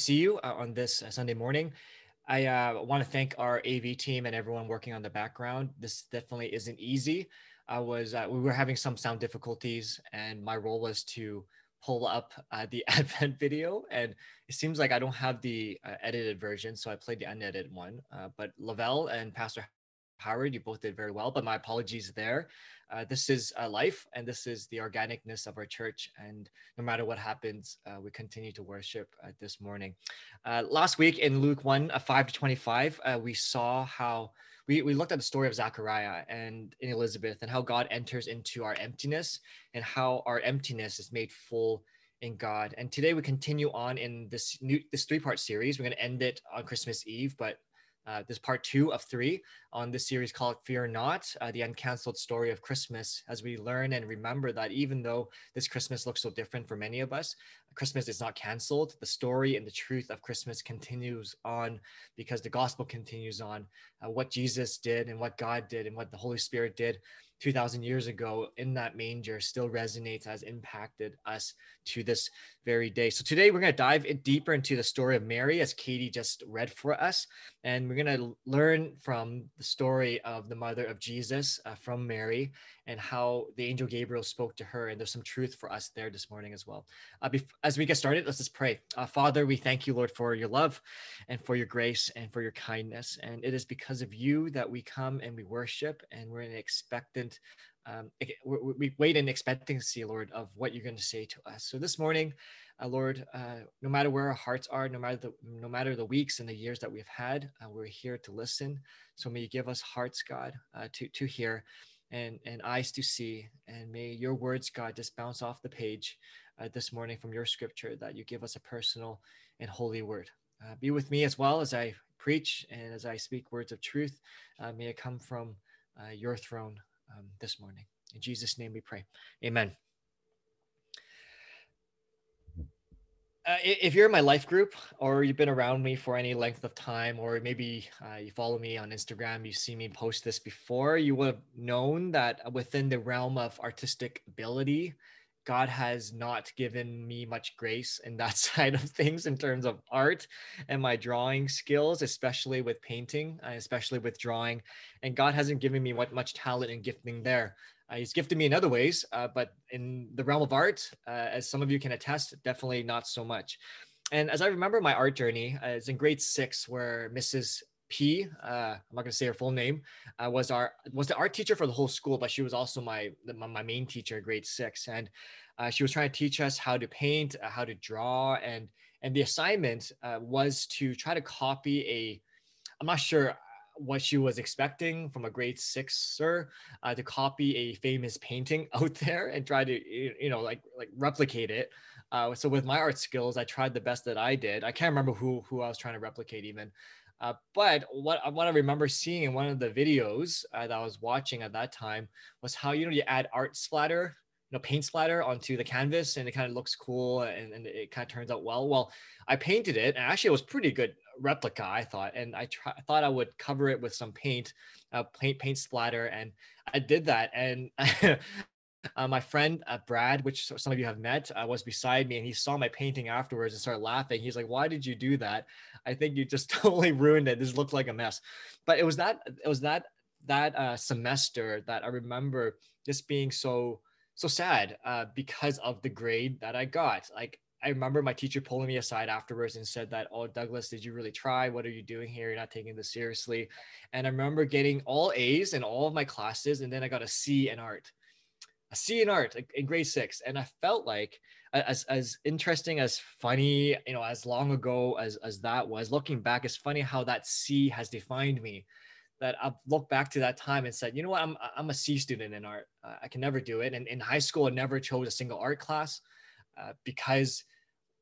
see you uh, on this uh, Sunday morning. I uh, want to thank our AV team and everyone working on the background. This definitely isn't easy. I was uh, we were having some sound difficulties, and my role was to pull up uh, the Advent video, and it seems like I don't have the uh, edited version, so I played the unedited one. but Lavelle and Pastor Howard, you both did very well, but my apologies there. Uh, this is uh, life and this is the organicness of our church. And no matter what happens, uh, we continue to worship uh, this morning. Uh, last week in Luke 1 uh, 5 to 25, we saw how we, we looked at the story of Zachariah and in Elizabeth and how God enters into our emptiness and how our emptiness is made full in God. And today we continue on in this new this three part series. We're going to end it on Christmas Eve, but uh, this part two of three on this series called Fear Not, uh, the uncancelled story of Christmas, as we learn and remember that even though this Christmas looks so different for many of us, Christmas is not canceled. The story and the truth of Christmas continues on because the gospel continues on. Uh, what Jesus did and what God did and what the Holy Spirit did 2000 years ago in that manger still resonates has impacted us to this very day. So today we're going to dive deeper into the story of Mary as Katie just read for us. And we're going to learn from the story of the mother of Jesus uh, from Mary and how the angel Gabriel spoke to her. And there's some truth for us there this morning as well. Uh, as we get started, let's just pray. Uh, Father, we thank you, Lord, for your love and for your grace and for your kindness. And it is because of you that we come and we worship and we're in expectant um, we wait in expectancy, Lord, of what you're going to say to us. So this morning, uh, Lord, uh, no matter where our hearts are, no matter the no matter the weeks and the years that we've had, uh, we're here to listen. So may you give us hearts, God, uh, to to hear, and and eyes to see, and may your words, God, just bounce off the page uh, this morning from your Scripture that you give us a personal and holy word. Uh, be with me as well as I preach and as I speak words of truth. may it come from your throne um, this morning. In Jesus' name we pray. Amen. Uh, if you're in my life group or you've been around me for any length of time, or maybe uh, you follow me on Instagram, you see me post this before, you would have known that within the realm of artistic ability, God has not given me much grace in that side of things in terms of art and my drawing skills, especially with painting, especially with drawing. And God hasn't given me what much talent and gifting there. Uh, he's gifted me in other ways, uh, but in the realm of art, uh, as some of you can attest, definitely not so much. And as I remember my art journey, uh, it's in grade six where Mrs. P, uh, I'm not to say her full name, uh, was our was the art teacher for the whole school, but she was also my my, main teacher, grade six, and uh, she was trying to teach us how to paint, uh, how to draw, and and the assignment uh, was to try to copy a. I'm not sure what she was expecting from a grade sixer uh, to copy a famous painting out there and try to you know like like replicate it. Uh, so with my art skills, I tried the best that I did. I can't remember who who I was trying to replicate even, uh, but what, what I remember seeing in one of the videos uh, that I was watching at that time was how, you know, you add art splatter, you know, paint splatter onto the canvas and it kind of looks cool and, and it kind of turns out well. Well, I painted it and actually it was pretty good replica, I thought. And I, try, I thought I would cover it with some paint, uh, paint, paint splatter. And I did that. And Uh, my friend uh, Brad, which some of you have met, uh, was beside me, and he saw my painting afterwards and started laughing. He's like, "Why did you do that? I think you just totally ruined it. This looked like a mess." But it was that it was that that uh, semester that I remember just being so so sad uh, because of the grade that I got. Like I remember my teacher pulling me aside afterwards and said that, "Oh, Douglas, did you really try? What are you doing here? You're not taking this seriously." And I remember getting all A's in all of my classes, and then I got a C in art C in art in grade six, and I felt like as as interesting as funny, you know, as long ago as as that was, looking back, it's funny how that C has defined me. That I've looked back to that time and said, you know what, I'm I'm a C student in art. Uh, I can never do it. And in high school, I never chose a single art class uh, because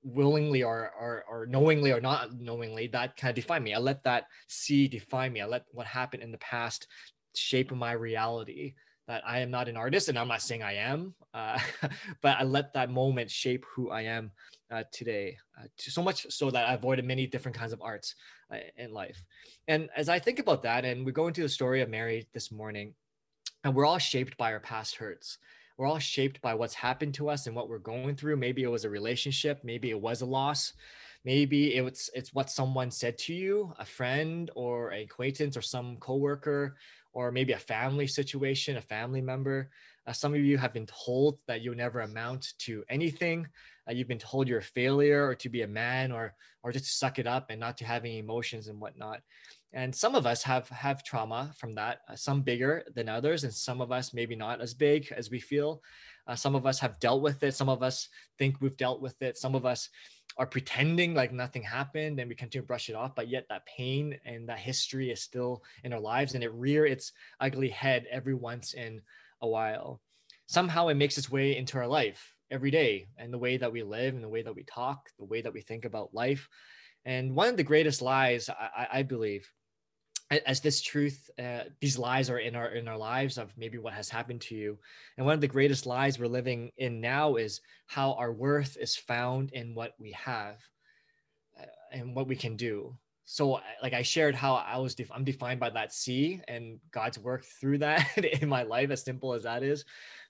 willingly or, or or knowingly or not knowingly that kind of defined me. I let that C define me. I let what happened in the past shape my reality that I am not an artist, and I'm not saying I am, uh, but I let that moment shape who I am uh, today. Uh, so much so that I avoided many different kinds of arts uh, in life. And as I think about that, and we go into the story of Mary this morning, and we're all shaped by our past hurts. We're all shaped by what's happened to us and what we're going through. Maybe it was a relationship, maybe it was a loss, maybe it's it's what someone said to you a friend or an acquaintance or some coworker or maybe a family situation a family member uh, some of you have been told that you'll never amount to anything uh, you've been told you're a failure or to be a man or or just to suck it up and not to have any emotions and whatnot. And some of us have have trauma from that uh, some bigger than others and some of us maybe not as big as we feel uh, some of us have dealt with it. Some of us think we've dealt with it. Some of us are pretending like nothing happened and we continue to brush it off but yet that pain and that history is still in our lives and it rear its ugly head every once in a while. Somehow it makes its way into our life every day and the way that we live and the way that we talk the way that we think about life. And one of the greatest lies I, I believe as this truth uh, these lies are in our in our lives of maybe what has happened to you. And one of the greatest lies we're living in now is how our worth is found in what we have uh, and what we can do. So uh, like i shared how i was def- i'm defined by that c and god's work through that in my life as simple as that is.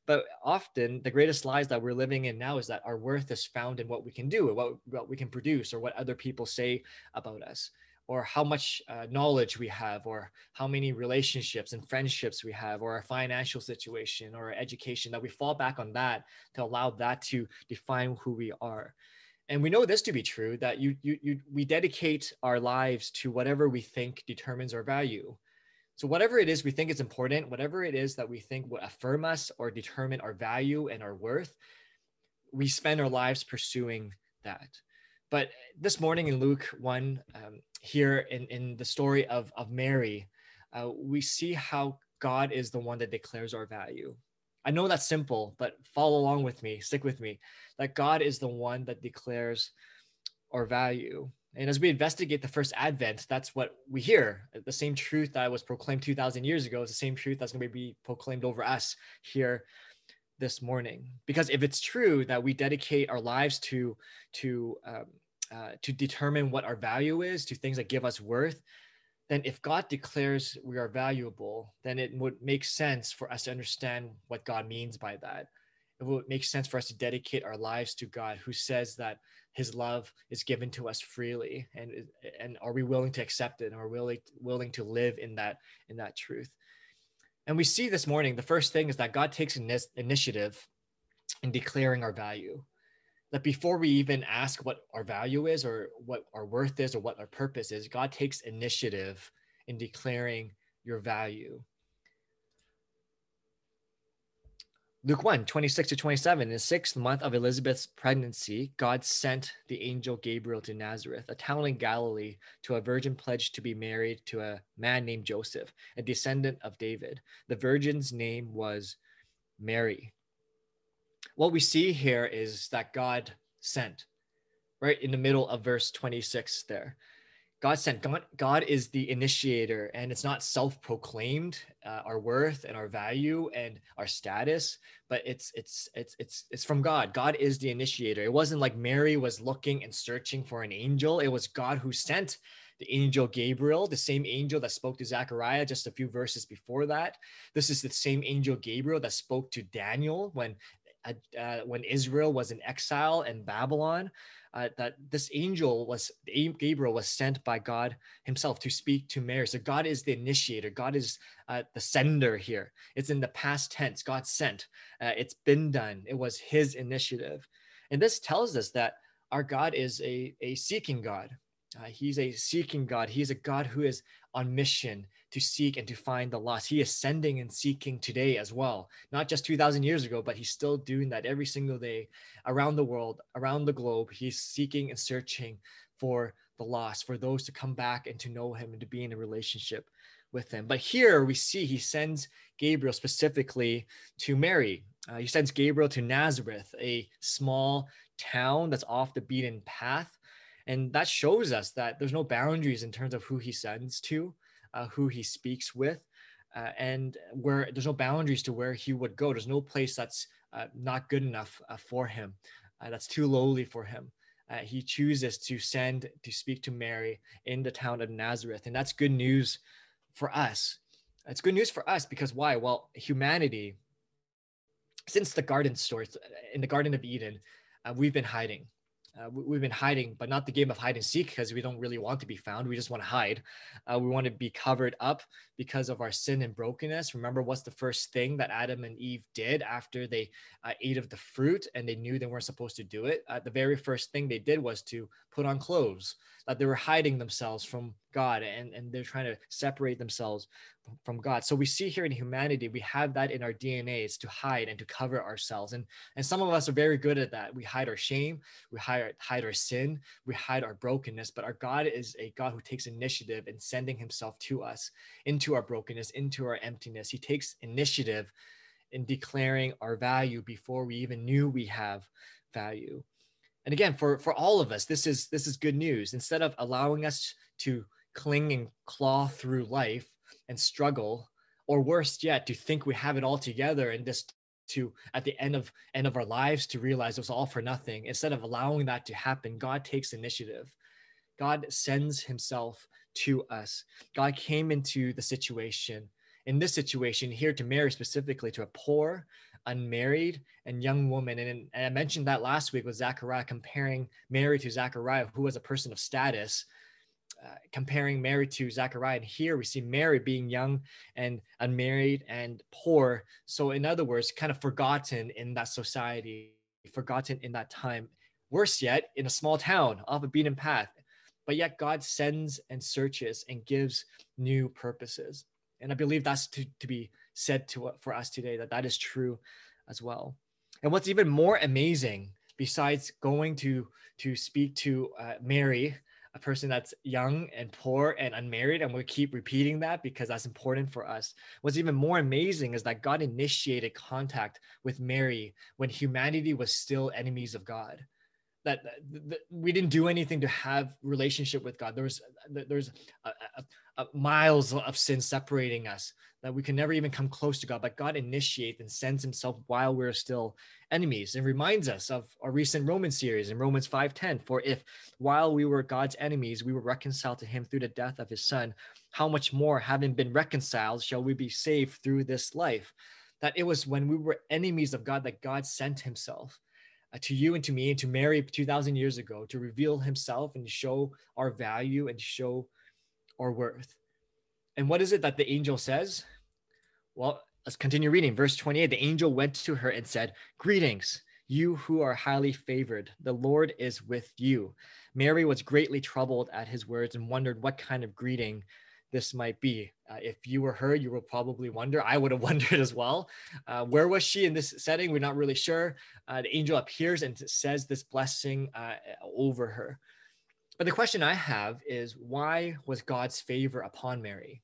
But often the greatest lies that we're living in now is that our worth is found in what we can do what, what we can produce or what other people say about us or how much uh, knowledge we have or how many relationships and friendships we have or our financial situation or our education that we fall back on that to allow that to define who we are. And we know this to be true that you, you, you we dedicate our lives to whatever we think determines our value. So whatever it is we think is important whatever it is that we think will affirm us or determine our value and our worth we spend our lives pursuing that but this morning in Luke 1, um, here in, in the story of, of Mary, uh, we see how God is the one that declares our value. I know that's simple, but follow along with me, stick with me, that God is the one that declares our value. And as we investigate the first advent, that's what we hear. The same truth that was proclaimed 2,000 years ago is the same truth that's going to be proclaimed over us here this morning. Because if it's true that we dedicate our lives to to um, uh, to determine what our value is to things that give us worth then if god declares we are valuable then it would make sense for us to understand what god means by that. It would make sense for us to dedicate our lives to god who says that his love is given to us freely. And and are we willing to accept it? And are willing willing to live in that in that truth and we see this morning, the first thing is that God takes initiative in declaring our value. That before we even ask what our value is or what our worth is or what our purpose is, God takes initiative in declaring your value. Luke 1 26 to 27. In the sixth month of Elizabeth's pregnancy, God sent the angel Gabriel to Nazareth, a town in Galilee, to a virgin pledged to be married to a man named Joseph, a descendant of David. The virgin's name was Mary. What we see here is that God sent, right in the middle of verse 26 there. God sent. God, God is the initiator, and it's not self-proclaimed uh, our worth and our value and our status, but it's it's it's it's it's from God. God is the initiator. It wasn't like Mary was looking and searching for an angel. It was God who sent the angel Gabriel, the same angel that spoke to Zechariah just a few verses before that. This is the same angel Gabriel that spoke to Daniel when uh, uh when Israel was in exile in Babylon uh, that this angel was Gabriel was sent by God Himself to speak to Mary. So God is the initiator. God is uh, the sender here. It's in the past tense. God sent. Uh, it's been done. It was His initiative, and this tells us that our God is a a seeking God. Uh, he's a seeking God. He's a God who is on mission to seek and to find the lost. He is sending and seeking today as well, not just 2,000 years ago, but he's still doing that every single day around the world, around the globe. He's seeking and searching for the lost, for those to come back and to know him and to be in a relationship with him. But here we see he sends Gabriel specifically to Mary. Uh, he sends Gabriel to Nazareth, a small town that's off the beaten path. And that shows us that there's no boundaries in terms of who he sends to uh, who he speaks with, uh, and where there's no boundaries to where he would go. There's no place that's uh, not good enough uh, for him, uh, that's too lowly for him. Uh, he chooses to send to speak to Mary in the town of Nazareth, and that's good news for us. It's good news for us because why? Well, humanity, since the garden story, in the Garden of Eden, we've been hiding. Uh, we, have been hiding, but not the game of hide and seek because we don't really want to be found. We just want to hide. Uh, we want to be covered up because of our sin and brokenness. Remember, what's the first thing that Adam and Eve did after they uh, ate of the fruit and they knew they weren't supposed to do it? Uh, the very first thing they did was to put on clothes. That they were hiding themselves from God and, and they're trying to separate themselves from God. So we see here in humanity, we have that in our DNA. It's to hide and to cover ourselves. And, and some of us are very good at that. We hide our shame, we hide, hide our sin, we hide our brokenness. But our God is a God who takes initiative in sending himself to us into our brokenness, into our emptiness. He takes initiative in declaring our value before we even knew we have value. And again, for, for all of us, this is this is good news. Instead of allowing us to cling and claw through life, and struggle or worse yet to think we have it all together and just to at the end of end of our lives to realize it was all for nothing instead of allowing that to happen god takes initiative god sends himself to us god came into the situation in this situation here to Mary specifically to a poor unmarried and young woman and, and i mentioned that last week with zachariah comparing mary to zachariah who was a person of status uh, comparing Mary to Zachariah. And here we see Mary being young and unmarried and poor. So, in other words, kind of forgotten in that society, forgotten in that time. Worse yet, in a small town off a beaten path. But yet, God sends and searches and gives new purposes. And I believe that's to, to be said to for us today that that is true as well. And what's even more amazing, besides going to to speak to uh, Mary a person that's young and poor and unmarried. And we'll keep repeating that because that's important for us. What's even more amazing is that God initiated contact with Mary when humanity was still enemies of God. That, we didn't do anything to have relationship with God. There was there's a, a, a miles of sin separating us that we can never even come close to God. But God initiates and sends Himself while we're still enemies and reminds us of our recent Roman series in Romans 5:10. For if while we were God's enemies, we were reconciled to him through the death of his son, how much more, having been reconciled, shall we be saved through this life? That it was when we were enemies of God that God sent himself. Uh, to you and to me and to Mary 2000 years ago to reveal himself and show our value and show our worth. And what is it that the angel says? Well, Let's continue reading. Verse 28 The angel went to her and said, Greetings, you who are highly favored. The Lord is with you. Mary was greatly troubled at his words and wondered what kind of greeting this might be. Uh, if you were her, you would probably wonder. I would have wondered as well. Uh, where was she in this setting? We're not really sure. Uh, the angel appears and says this blessing uh, over her. But the question I have is why was God's favor upon Mary?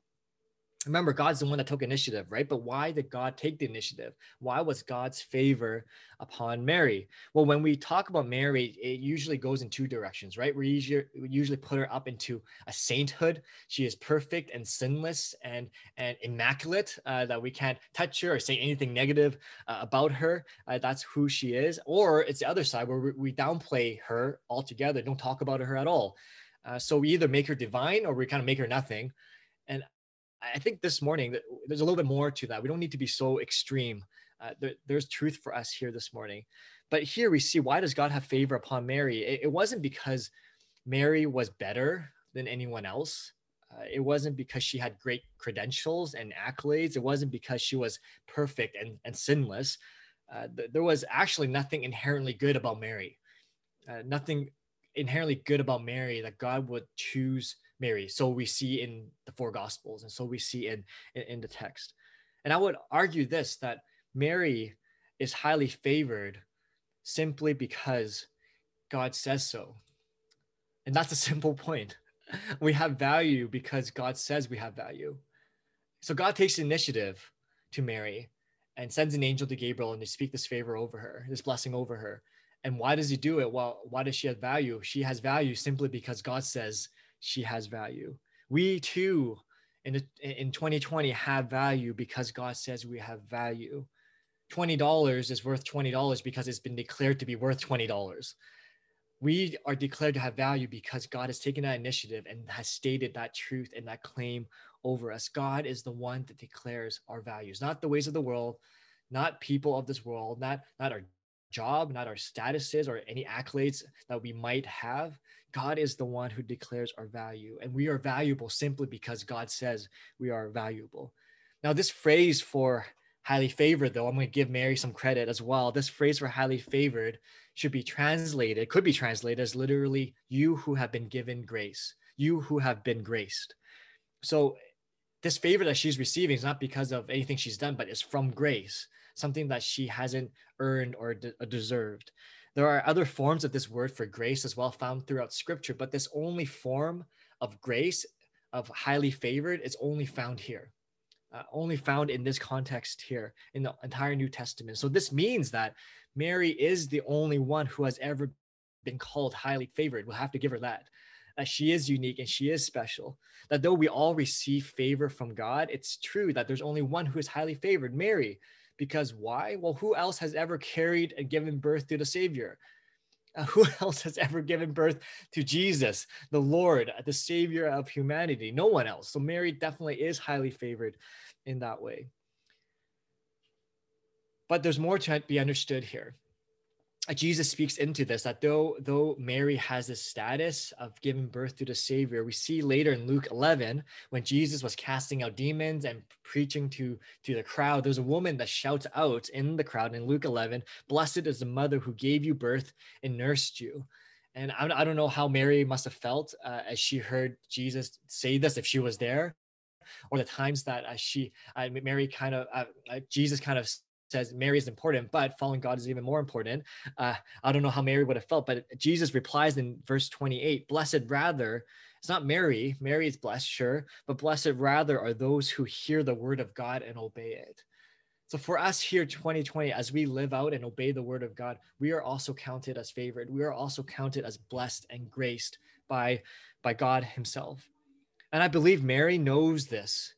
Remember god's the one that took initiative right? But why did god take the initiative? Why was god's favor upon mary? Well when we talk about mary it usually goes in two directions right? We usually, put her up into a sainthood. She is perfect and sinless and and immaculate uh, that we can't touch her or say anything negative uh, about her. Uh, that's who she is. Or it's the other side where we, we downplay her altogether don't talk about her at all. Uh, so we either make her divine or we kind of make her nothing. And I think this morning there's a little bit more to that. We don't need to be so extreme. Uh, there, there's truth for us here this morning. But here we see why does God have favor upon Mary? It, it wasn't because Mary was better than anyone else. Uh, it wasn't because she had great credentials and accolades. It wasn't because she was perfect and, and sinless. Uh, th- there was actually nothing inherently good about Mary. Uh, nothing inherently good about Mary that God would choose Mary. So we see in the four gospels, and so we see in, in, in the text. And I would argue this that Mary is highly favored simply because God says so. And that's a simple point. We have value because God says we have value. So God takes initiative to Mary and sends an angel to Gabriel and to speak this favor over her, this blessing over her. And why does he do it? Well, why does she have value? She has value simply because God says she has value. We too, in, in 2020, have value because God says we have value. $20 is worth $20 because it's been declared to be worth $20. We are declared to have value because God has taken that initiative and has stated that truth and that claim over us. God is the one that declares our values, not the ways of the world, not people of this world, not, not our job, not our statuses or any accolades that we might have. God is the one who declares our value, and we are valuable simply because God says we are valuable. Now, this phrase for highly favored, though, I'm going to give Mary some credit as well. This phrase for highly favored should be translated, could be translated as literally, you who have been given grace, you who have been graced. So, this favor that she's receiving is not because of anything she's done, but it's from grace, something that she hasn't earned or de- deserved. There are other forms of this word for grace as well found throughout scripture, but this only form of grace, of highly favored, is only found here uh, only found in this context here in the entire New Testament. So this means that Mary is the only one who has ever been called highly favored. We'll have to give her that. That she is unique and she is special. That though we all receive favor from God, it's true that there's only one who is highly favored, Mary. Because why? Well, who else has ever carried and given birth to the Savior? Uh, who else has ever given birth to Jesus, the Lord, the Savior of humanity? No one else. So Mary definitely is highly favored in that way. But there's more to be understood here. Jesus speaks into this that though though Mary has this status of giving birth to the Savior, we see later in Luke 11 when Jesus was casting out demons and preaching to to the crowd. There's a woman that shouts out in the crowd in Luke 11, "Blessed is the mother who gave you birth and nursed you." And I, I don't know how Mary must have felt uh, as she heard Jesus say this if she was there, or the times that uh, she uh, Mary kind of uh, uh, Jesus kind of says Mary is important, but following God is even more important. Uh, I don't know how Mary would have felt, but Jesus replies in verse 28 Blessed rather, it's not Mary, Mary is blessed, sure, but blessed rather are those who hear the word of God and obey it. So for us here, 2020, as we live out and obey the word of God, we are also counted as favored. We are also counted as blessed and graced by, by God Himself. And I believe Mary knows this.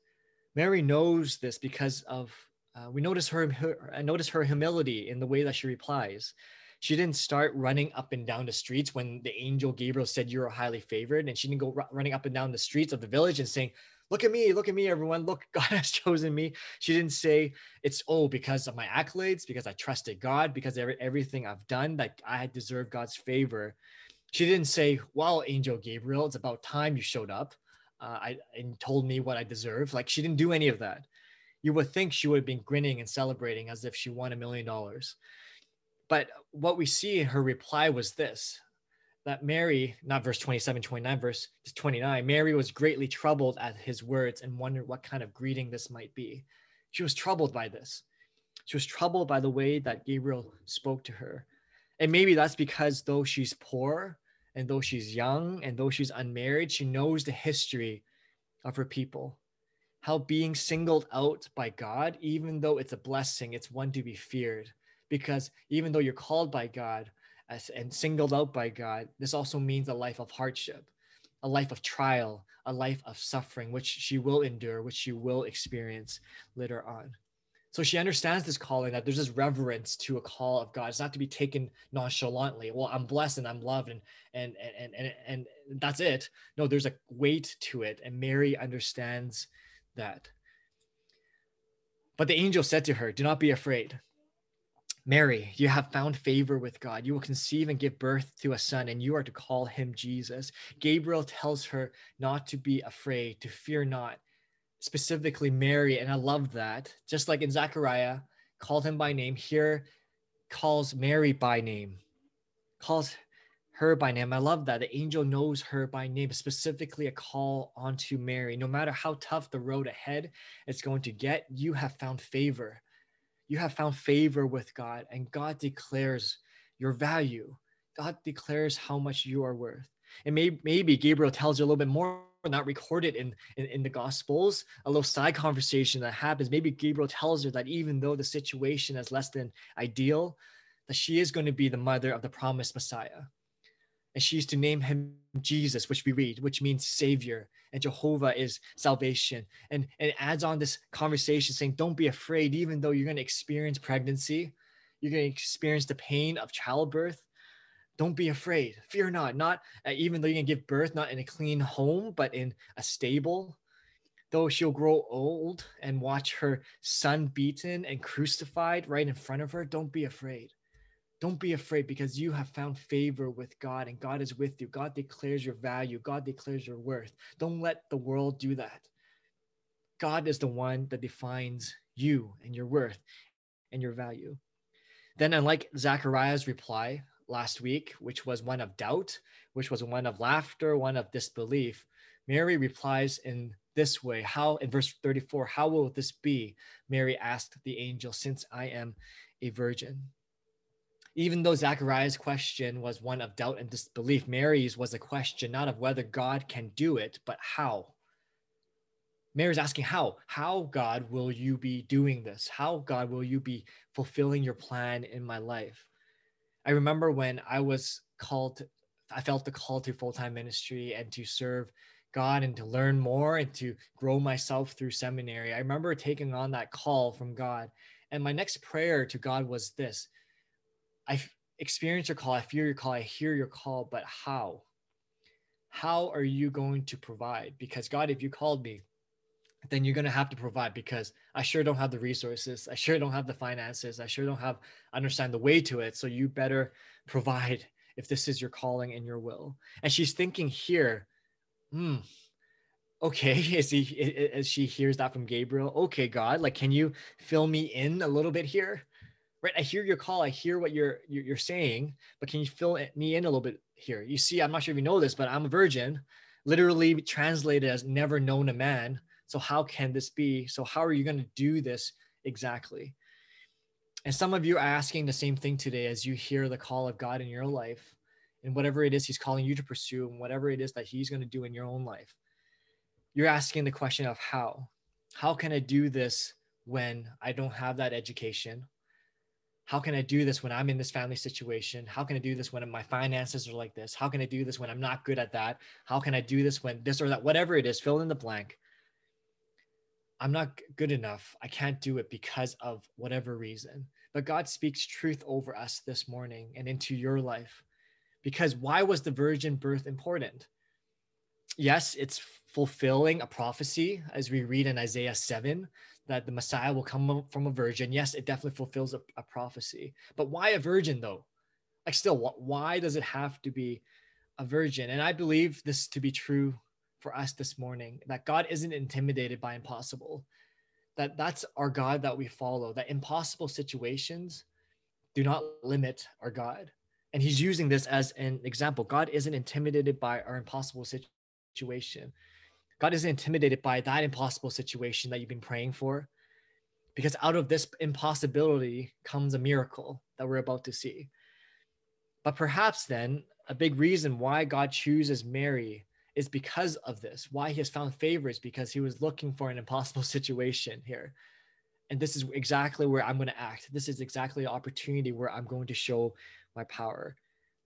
Mary knows this because of uh, we notice her, her I notice her humility in the way that she replies. She didn't start running up and down the streets when the angel Gabriel said you're highly favored, and she didn't go r- running up and down the streets of the village and saying, "Look at me, look at me, everyone! Look, God has chosen me." She didn't say it's oh because of my accolades, because I trusted God, because every, everything I've done that I deserve God's favor. She didn't say, "Well, angel Gabriel, it's about time you showed up." uh, I, and told me what I deserve. Like she didn't do any of that. You would think she would have been grinning and celebrating as if she won a million dollars. But what we see in her reply was this that Mary, not verse 27, 29, verse 29, Mary was greatly troubled at his words and wondered what kind of greeting this might be. She was troubled by this. She was troubled by the way that Gabriel spoke to her. And maybe that's because though she's poor, and though she's young and though she's unmarried, she knows the history of her people. How being singled out by God, even though it's a blessing, it's one to be feared. Because even though you're called by God and singled out by God, this also means a life of hardship, a life of trial, a life of suffering, which she will endure, which she will experience later on. So she understands this calling that there's this reverence to a call of God. It's not to be taken nonchalantly. Well, I'm blessed and I'm loved and and and and and that's it. No, there's a weight to it, and Mary understands that. But the angel said to her, "Do not be afraid." Mary, you have found favor with God. You will conceive and give birth to a son, and you are to call him Jesus. Gabriel tells her not to be afraid, to fear not, specifically Mary, and I love that. Just like in Zechariah, called him by name, here calls Mary by name, calls her by name. I love that. The angel knows her by name, specifically a call onto Mary. No matter how tough the road ahead it's going to get, you have found favor. You have found favor with God, and God declares your value. God declares how much you are worth. And maybe, maybe Gabriel tells you a little bit more not recorded in, in, in the gospels a little side conversation that happens maybe gabriel tells her that even though the situation is less than ideal that she is going to be the mother of the promised messiah and she used to name him jesus which we read which means savior and jehovah is salvation. And, and it adds on this conversation saying don't be afraid even though you're going to experience pregnancy you're going to experience the pain of childbirth don't be afraid. Fear not not uh, even though you can give birth not in a clean home but in a stable. Though she'll grow old and watch her son beaten and crucified right in front of her don't be afraid Don't be afraid because you have found favor with God and God is with you. God declares your value, God declares your worth. Don't let the world do that. God is the one that defines you and your worth and your value. Then, unlike Zachariah's reply last week, which was one of doubt, which was one of laughter, one of disbelief, Mary replies in this way How, in verse 34, how will this be? Mary asked the angel, since I am a virgin. Even though Zachariah's question was one of doubt and disbelief, Mary's was a question not of whether God can do it, but how. Mary's asking, How? How, God, will you be doing this? How, God, will you be fulfilling your plan in my life? I remember when I was called, I felt the call to full time ministry and to serve God and to learn more and to grow myself through seminary. I remember taking on that call from God. And my next prayer to God was this I experience your call, I feel your call, I hear your call, but how? How are you going to provide? Because God, if you called me, then you're going to have to provide because I sure don't have the resources. I sure don't have the finances. I sure don't have understand the way to it. So you better provide if this is your calling and your will. And she's thinking here, hmm, okay, is he as she hears that from Gabriel, okay, God, like can you fill me in a little bit here? Right? I hear your call. I hear what you're you're saying, but can you fill me in a little bit here? You see, I'm not sure if you know this, but I'm a virgin, literally translated as never known a man so, how can this be? So, how are you going to do this exactly? And some of you are asking the same thing today as you hear the call of God in your life and whatever it is He's calling you to pursue and whatever it is that He's going to do in your own life. You're asking the question of how. How can I do this when I don't have that education? How can I do this when I'm in this family situation? How can I do this when my finances are like this? How can I do this when I'm not good at that? How can I do this when this or that, whatever it is, fill in the blank. I'm not good enough. I can't do it because of whatever reason. But God speaks truth over us this morning and into your life. Because why was the virgin birth important? Yes, it's fulfilling a prophecy as we read in Isaiah 7 that the Messiah will come from a virgin. Yes, it definitely fulfills a, a prophecy. But why a virgin though? Like, still, why does it have to be a virgin? And I believe this to be true for us this morning that God isn't intimidated by impossible, that that's our God that we follow, that impossible situations do not limit our God. And he's using this as an example. God isn't intimidated by our impossible situation. God isn't intimidated by that impossible situation that you've been praying for, because out of this impossibility comes a miracle that we're about to see. But perhaps then, a big reason why God chooses Mary is because of this. Why he has found favor is because he was looking for an impossible situation here. And this is exactly where I'm going to act. This is exactly the opportunity where I'm going to show my power.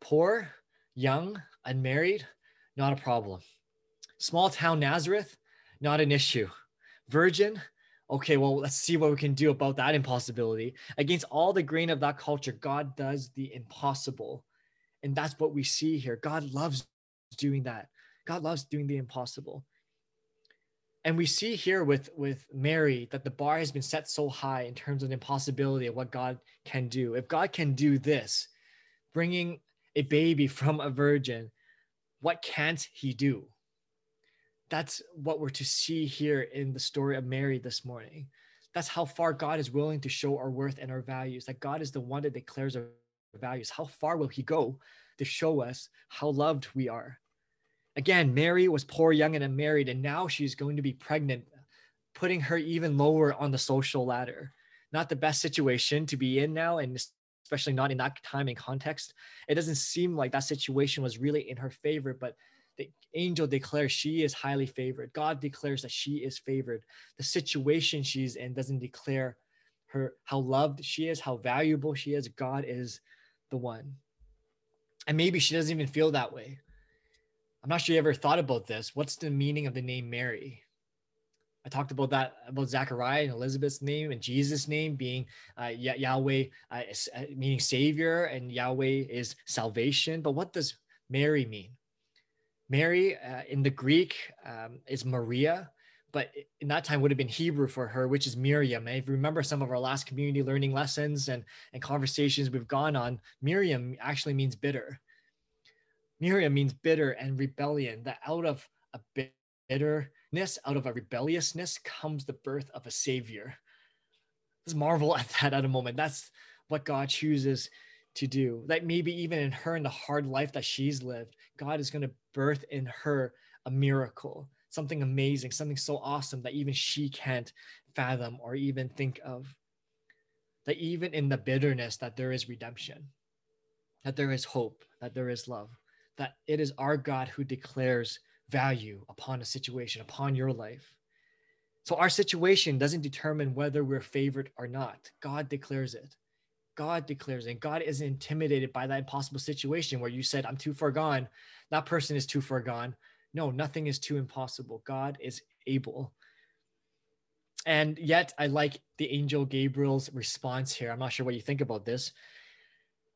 Poor, young, unmarried, not a problem. Small town Nazareth, not an issue. Virgin, okay, well, let's see what we can do about that impossibility. Against all the grain of that culture, God does the impossible. And that's what we see here. God loves doing that. God loves doing the impossible. And we see here with, with Mary that the bar has been set so high in terms of the impossibility of what God can do. If God can do this, bringing a baby from a virgin, what can't he do? That's what we're to see here in the story of Mary this morning. That's how far God is willing to show our worth and our values, that God is the one that declares our values. How far will he go to show us how loved we are? Again, Mary was poor, young, and unmarried, and now she's going to be pregnant, putting her even lower on the social ladder. Not the best situation to be in now, and especially not in that time and context. It doesn't seem like that situation was really in her favor, but the angel declares she is highly favored. God declares that she is favored. The situation she's in doesn't declare her how loved she is, how valuable she is. God is the one. And maybe she doesn't even feel that way. I'm not sure you ever thought about this. What's the meaning of the name Mary? I talked about that about Zachariah and Elizabeth's name and Jesus' name being uh, Yahweh, uh, uh, meaning Savior, and Yahweh is salvation. But what does Mary mean? Mary uh, in the Greek um, is Maria, but in that time would have been Hebrew for her, which is Miriam. And if you remember some of our last community learning lessons and, and conversations we've gone on, Miriam actually means bitter. Miriam means bitter and rebellion, that out of a bitterness, out of a rebelliousness comes the birth of a savior. Let's marvel at that at a moment. That's what God chooses to do. That maybe even in her, in the hard life that she's lived, God is going to birth in her a miracle, something amazing, something so awesome that even she can't fathom or even think of. That even in the bitterness, that there is redemption, that there is hope, that there is love, that it is our God who declares value upon a situation, upon your life. So our situation doesn't determine whether we're favored or not. God declares it. God declares. And God isn't intimidated by that impossible situation where you said, I'm too far gone. That person is too far gone. No, nothing is too impossible. God is able. And yet, I like the angel Gabriel's response here. I'm not sure what you think about this.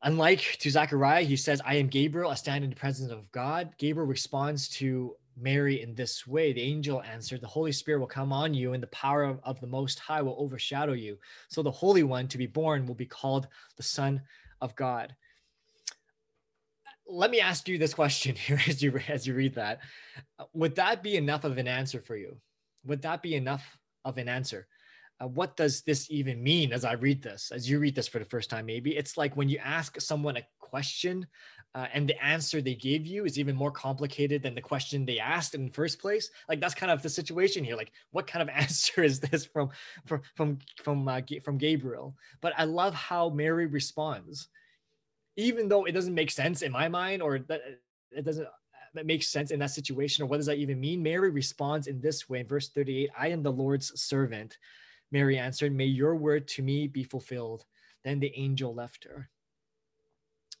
Unlike to Zechariah, he says, I am Gabriel, I stand in the presence of God. Gabriel responds to Mary in this way. The angel answered, The Holy Spirit will come on you, and the power of, of, the Most High will overshadow you. So the Holy One to be born will be called the Son of God. Let me ask you this question here as you as you read that. Would that be enough of an answer for you? Would that be enough of an answer? Uh, what does this even mean as I read this? As you read this for the first time, maybe? It's like when you ask someone a question uh, and the answer they gave you is even more complicated than the question they asked in the first place. Like that's kind of the situation here. Like what kind of answer is this from from from from uh, from gabriel? But i love how mary responds. Even though it doesn't make sense in my mind or that it doesn't uh, make sense in that situation or what does that even mean? Mary responds in this way in verse 38 i am the lord's servant mary answered may your word to me be fulfilled. Then the angel left her.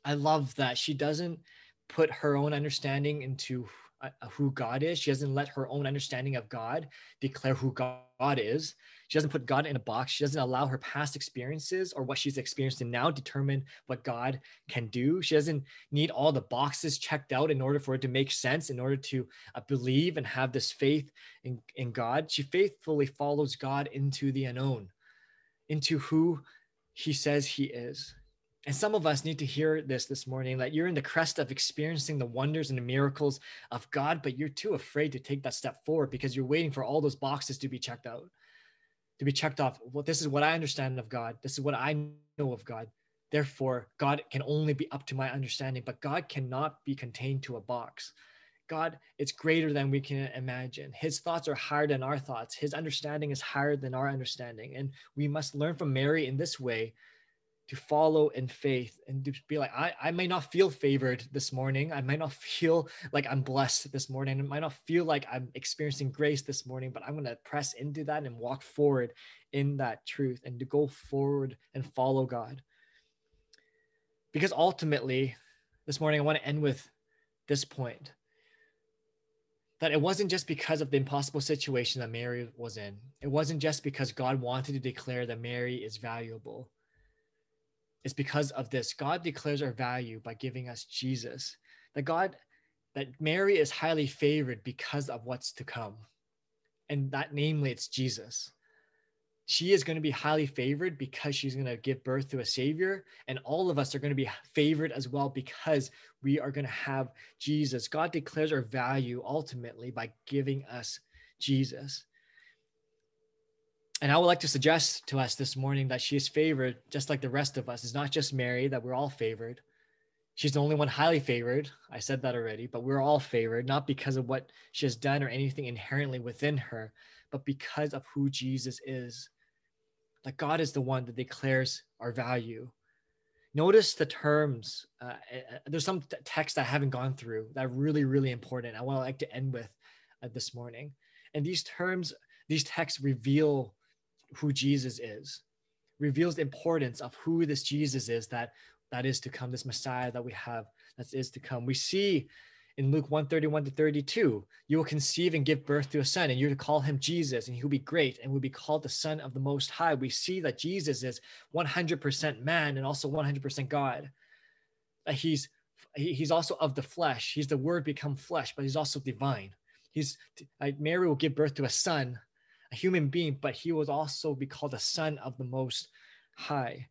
I love that she doesn't put her own understanding into who God is. She doesn't let her own understanding of God declare who God is. She doesn't put God in a box. She doesn't allow her past experiences or what she's experiencing now determine what God can do. She doesn't need all the boxes checked out in order for it to make sense, in order to uh, believe and have this faith in, in God. She faithfully follows God into the unknown, into who he says he is. And some of us need to hear this this morning that you're in the crest of experiencing the wonders and the miracles of God, but you're too afraid to take that step forward because you're waiting for all those boxes to be checked out, to be checked off. Well, this is what I understand of God. This is what I know of God. Therefore, God can only be up to my understanding, but God cannot be contained to a box. God, it's greater than we can imagine. His thoughts are higher than our thoughts. His understanding is higher than our understanding. And we must learn from Mary in this way to follow in faith and to be like, I, I may not feel favored this morning. I might not feel like I'm blessed this morning. It might not feel like I'm experiencing grace this morning, but I'm going to press into that and walk forward in that truth and to go forward and follow God. Because ultimately, this morning, I want to end with this point that it wasn't just because of the impossible situation that Mary was in. It wasn't just because God wanted to declare that Mary is valuable it's because of this. God declares our value by giving us Jesus. That God, that Mary is highly favored because of what's to come. And that namely, it's Jesus. She is going to be highly favored because she's going to give birth to a savior. And all of us are going to be favored as well because we are going to have Jesus. God declares our value ultimately by giving us Jesus. And I would like to suggest to us this morning that she is favored just like the rest of us. It's not just Mary that we're all favored. She's the only one highly favored. I said that already, but we're all favored, not because of what she has done or anything inherently within her, but because of who Jesus is. That God is the one that declares our value. Notice the terms. Uh, uh there's some text I haven't gone through that are really, really important. I want to like to end with uh, this morning. And these terms, these texts reveal who Jesus is, reveals the importance of who this Jesus is that that is to come, this Messiah that we have that is to come. We see in Luke 131 to 32, you will conceive and give birth to a son, and you're to call him Jesus, and he will be great and will be called the Son of the Most High. We see that Jesus is 100% man and also 100% God. That he's he's also of the flesh. He's the Word become flesh, but he's also divine. He's like Mary will give birth to a son human being, but he will also be called a son of the Most High.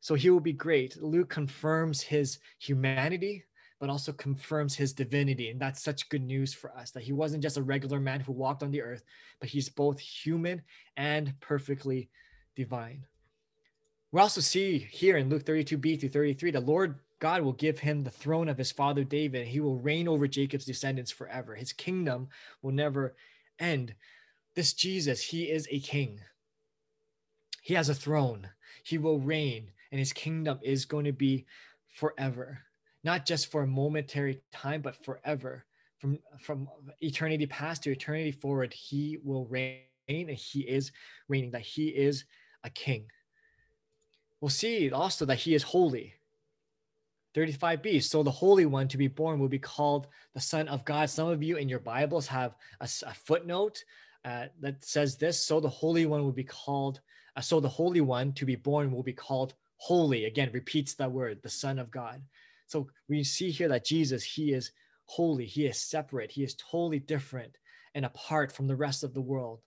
So he will be great. Luke confirms his humanity, but also confirms his divinity. And that's such good news for us that he wasn't just a regular man who walked on the earth, but he's both human and perfectly divine. We also see here in Luke 32b through 33, the Lord God will give him the throne of his father David. He will reign over Jacob's descendants forever. His kingdom will never end. This Jesus, he is a king. He has a throne. He will reign, and his kingdom is going to be forever not just for a momentary time, but forever. From, from eternity past to eternity forward, he will reign and he is reigning, that he is a king. We'll see also that he is holy. 35b. So the Holy One to be born will be called the Son of God. Some of you in your Bibles have a, a footnote uh, that says this. So the Holy One will be called, uh, so the Holy One to be born will be called holy. Again, repeats that word, the Son of God. So we see here that Jesus, he is holy, he is separate, he is totally different and apart from the rest of the world.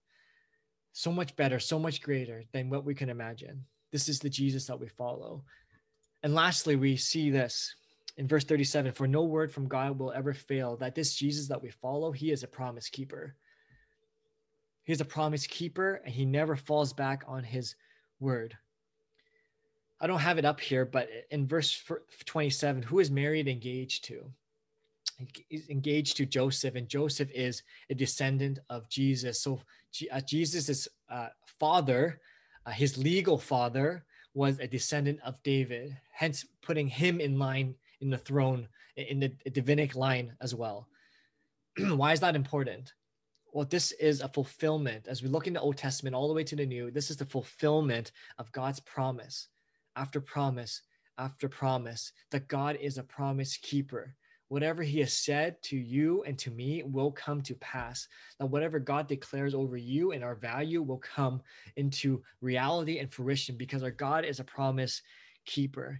So much better, so much greater than what we can imagine. This is the Jesus that we follow. And lastly, we see this in verse 37 For no word from God will ever fail, that this Jesus that we follow, he is a promise keeper. He is a promise keeper and he never falls back on his word. I don't have it up here, but in verse 27, who is Mary engaged to? He's engaged to Joseph, and Joseph is a descendant of Jesus. So uh, Jesus' uh, father, uh, his legal father, was a descendant of David, hence putting him in line in the throne, in the Davidic line as well. Why is that important? Well, this is a fulfillment. As we look in the Old Testament all the way to the New, this is the fulfillment of God's promise after promise after promise that God is a promise keeper. Whatever he has said to you and to me will come to pass. That whatever God declares over you and our value will come into reality and fruition because our God is a promise keeper.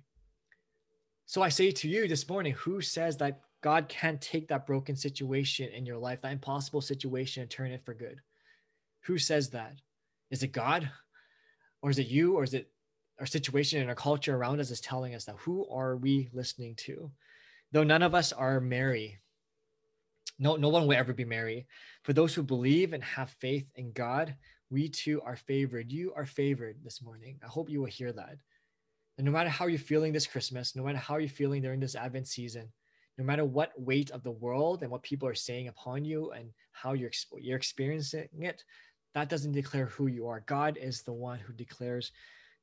So I say to you this morning, who says that God can't take that broken situation in your life, that impossible situation, and turn it for good? Who says that? Is it God? Or is it you? Or is it our situation and our culture around us is telling us that who are we listening to? Though none of us are Mary, no, no one will ever be Mary. For those who believe and have faith in God, we too are favored. You are favored this morning. I hope you will hear that. And no matter how you're feeling this Christmas, no matter how you're feeling during this Advent season, no matter what weight of the world and what people are saying upon you and how you're, you're experiencing it, that doesn't declare who you are. God is the one who declares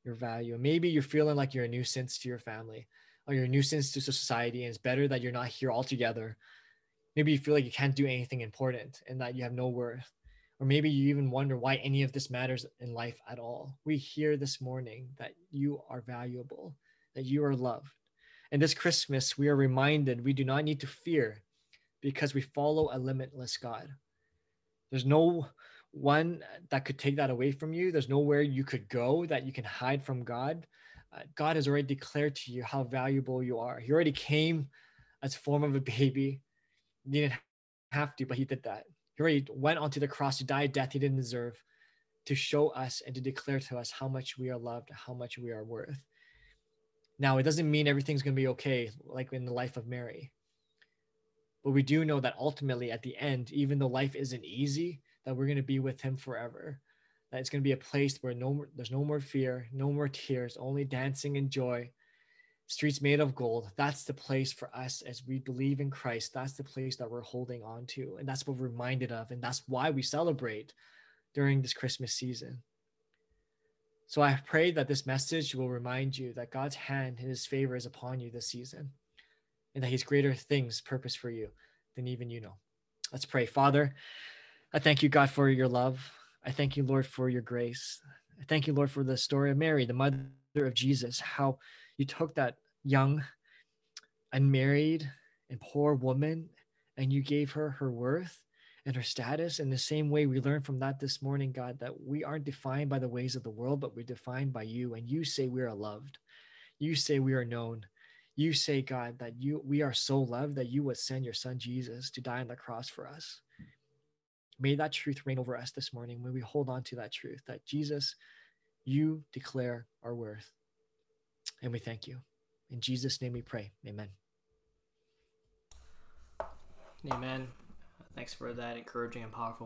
your value. Maybe you're feeling like you're a nuisance to your family or you're a nuisance to society, and it's better that you're not here altogether. Maybe you feel like you can't do anything important and that you have no worth. Or maybe you even wonder why any of this matters in life at all. We hear this morning that you are valuable, that you are loved. And this Christmas, we are reminded we do not need to fear because we follow a limitless God. There's no one that could take that away from you. There's nowhere you could go that you can hide from God. Uh, God has already declared to you how valuable you are. He already came as form of a baby. He didn't have to, but he did that. He already went onto the cross to die a death he didn't deserve to show us and to declare to us how much we are loved, how much we are worth. Now, it doesn't mean everything's going to be okay, like in the life of Mary. But we do know that ultimately, at the end, even though life isn't easy, that we're going to be with him forever. That it's going to be a place where no more, there's no more fear no more tears only dancing and joy. Streets made of gold. That's the place for us as we believe in christ. That's the place that we're holding on to. And that's what we're reminded of. And that's why we celebrate during this christmas season so i pray that this message will remind you that god's hand and his favor is upon you this season and that he's greater things purpose for you than even you know let's pray father I thank you, God, for your love. I thank you, Lord, for your grace. I thank you, Lord, for the story of Mary, the mother of Jesus, how you took that young, unmarried, and poor woman and you gave her her worth and her status. In the same way, we learn from that this morning, God, that we aren't defined by the ways of the world, but we're defined by you. And you say we are loved. You say we are known. You say, God, that you we are so loved that you would send your son Jesus to die on the cross for us. May that truth reign over us this morning. May we hold on to that truth that Jesus, you declare our worth. And we thank you. In Jesus' name we pray. Amen. Amen. Thanks for that encouraging and powerful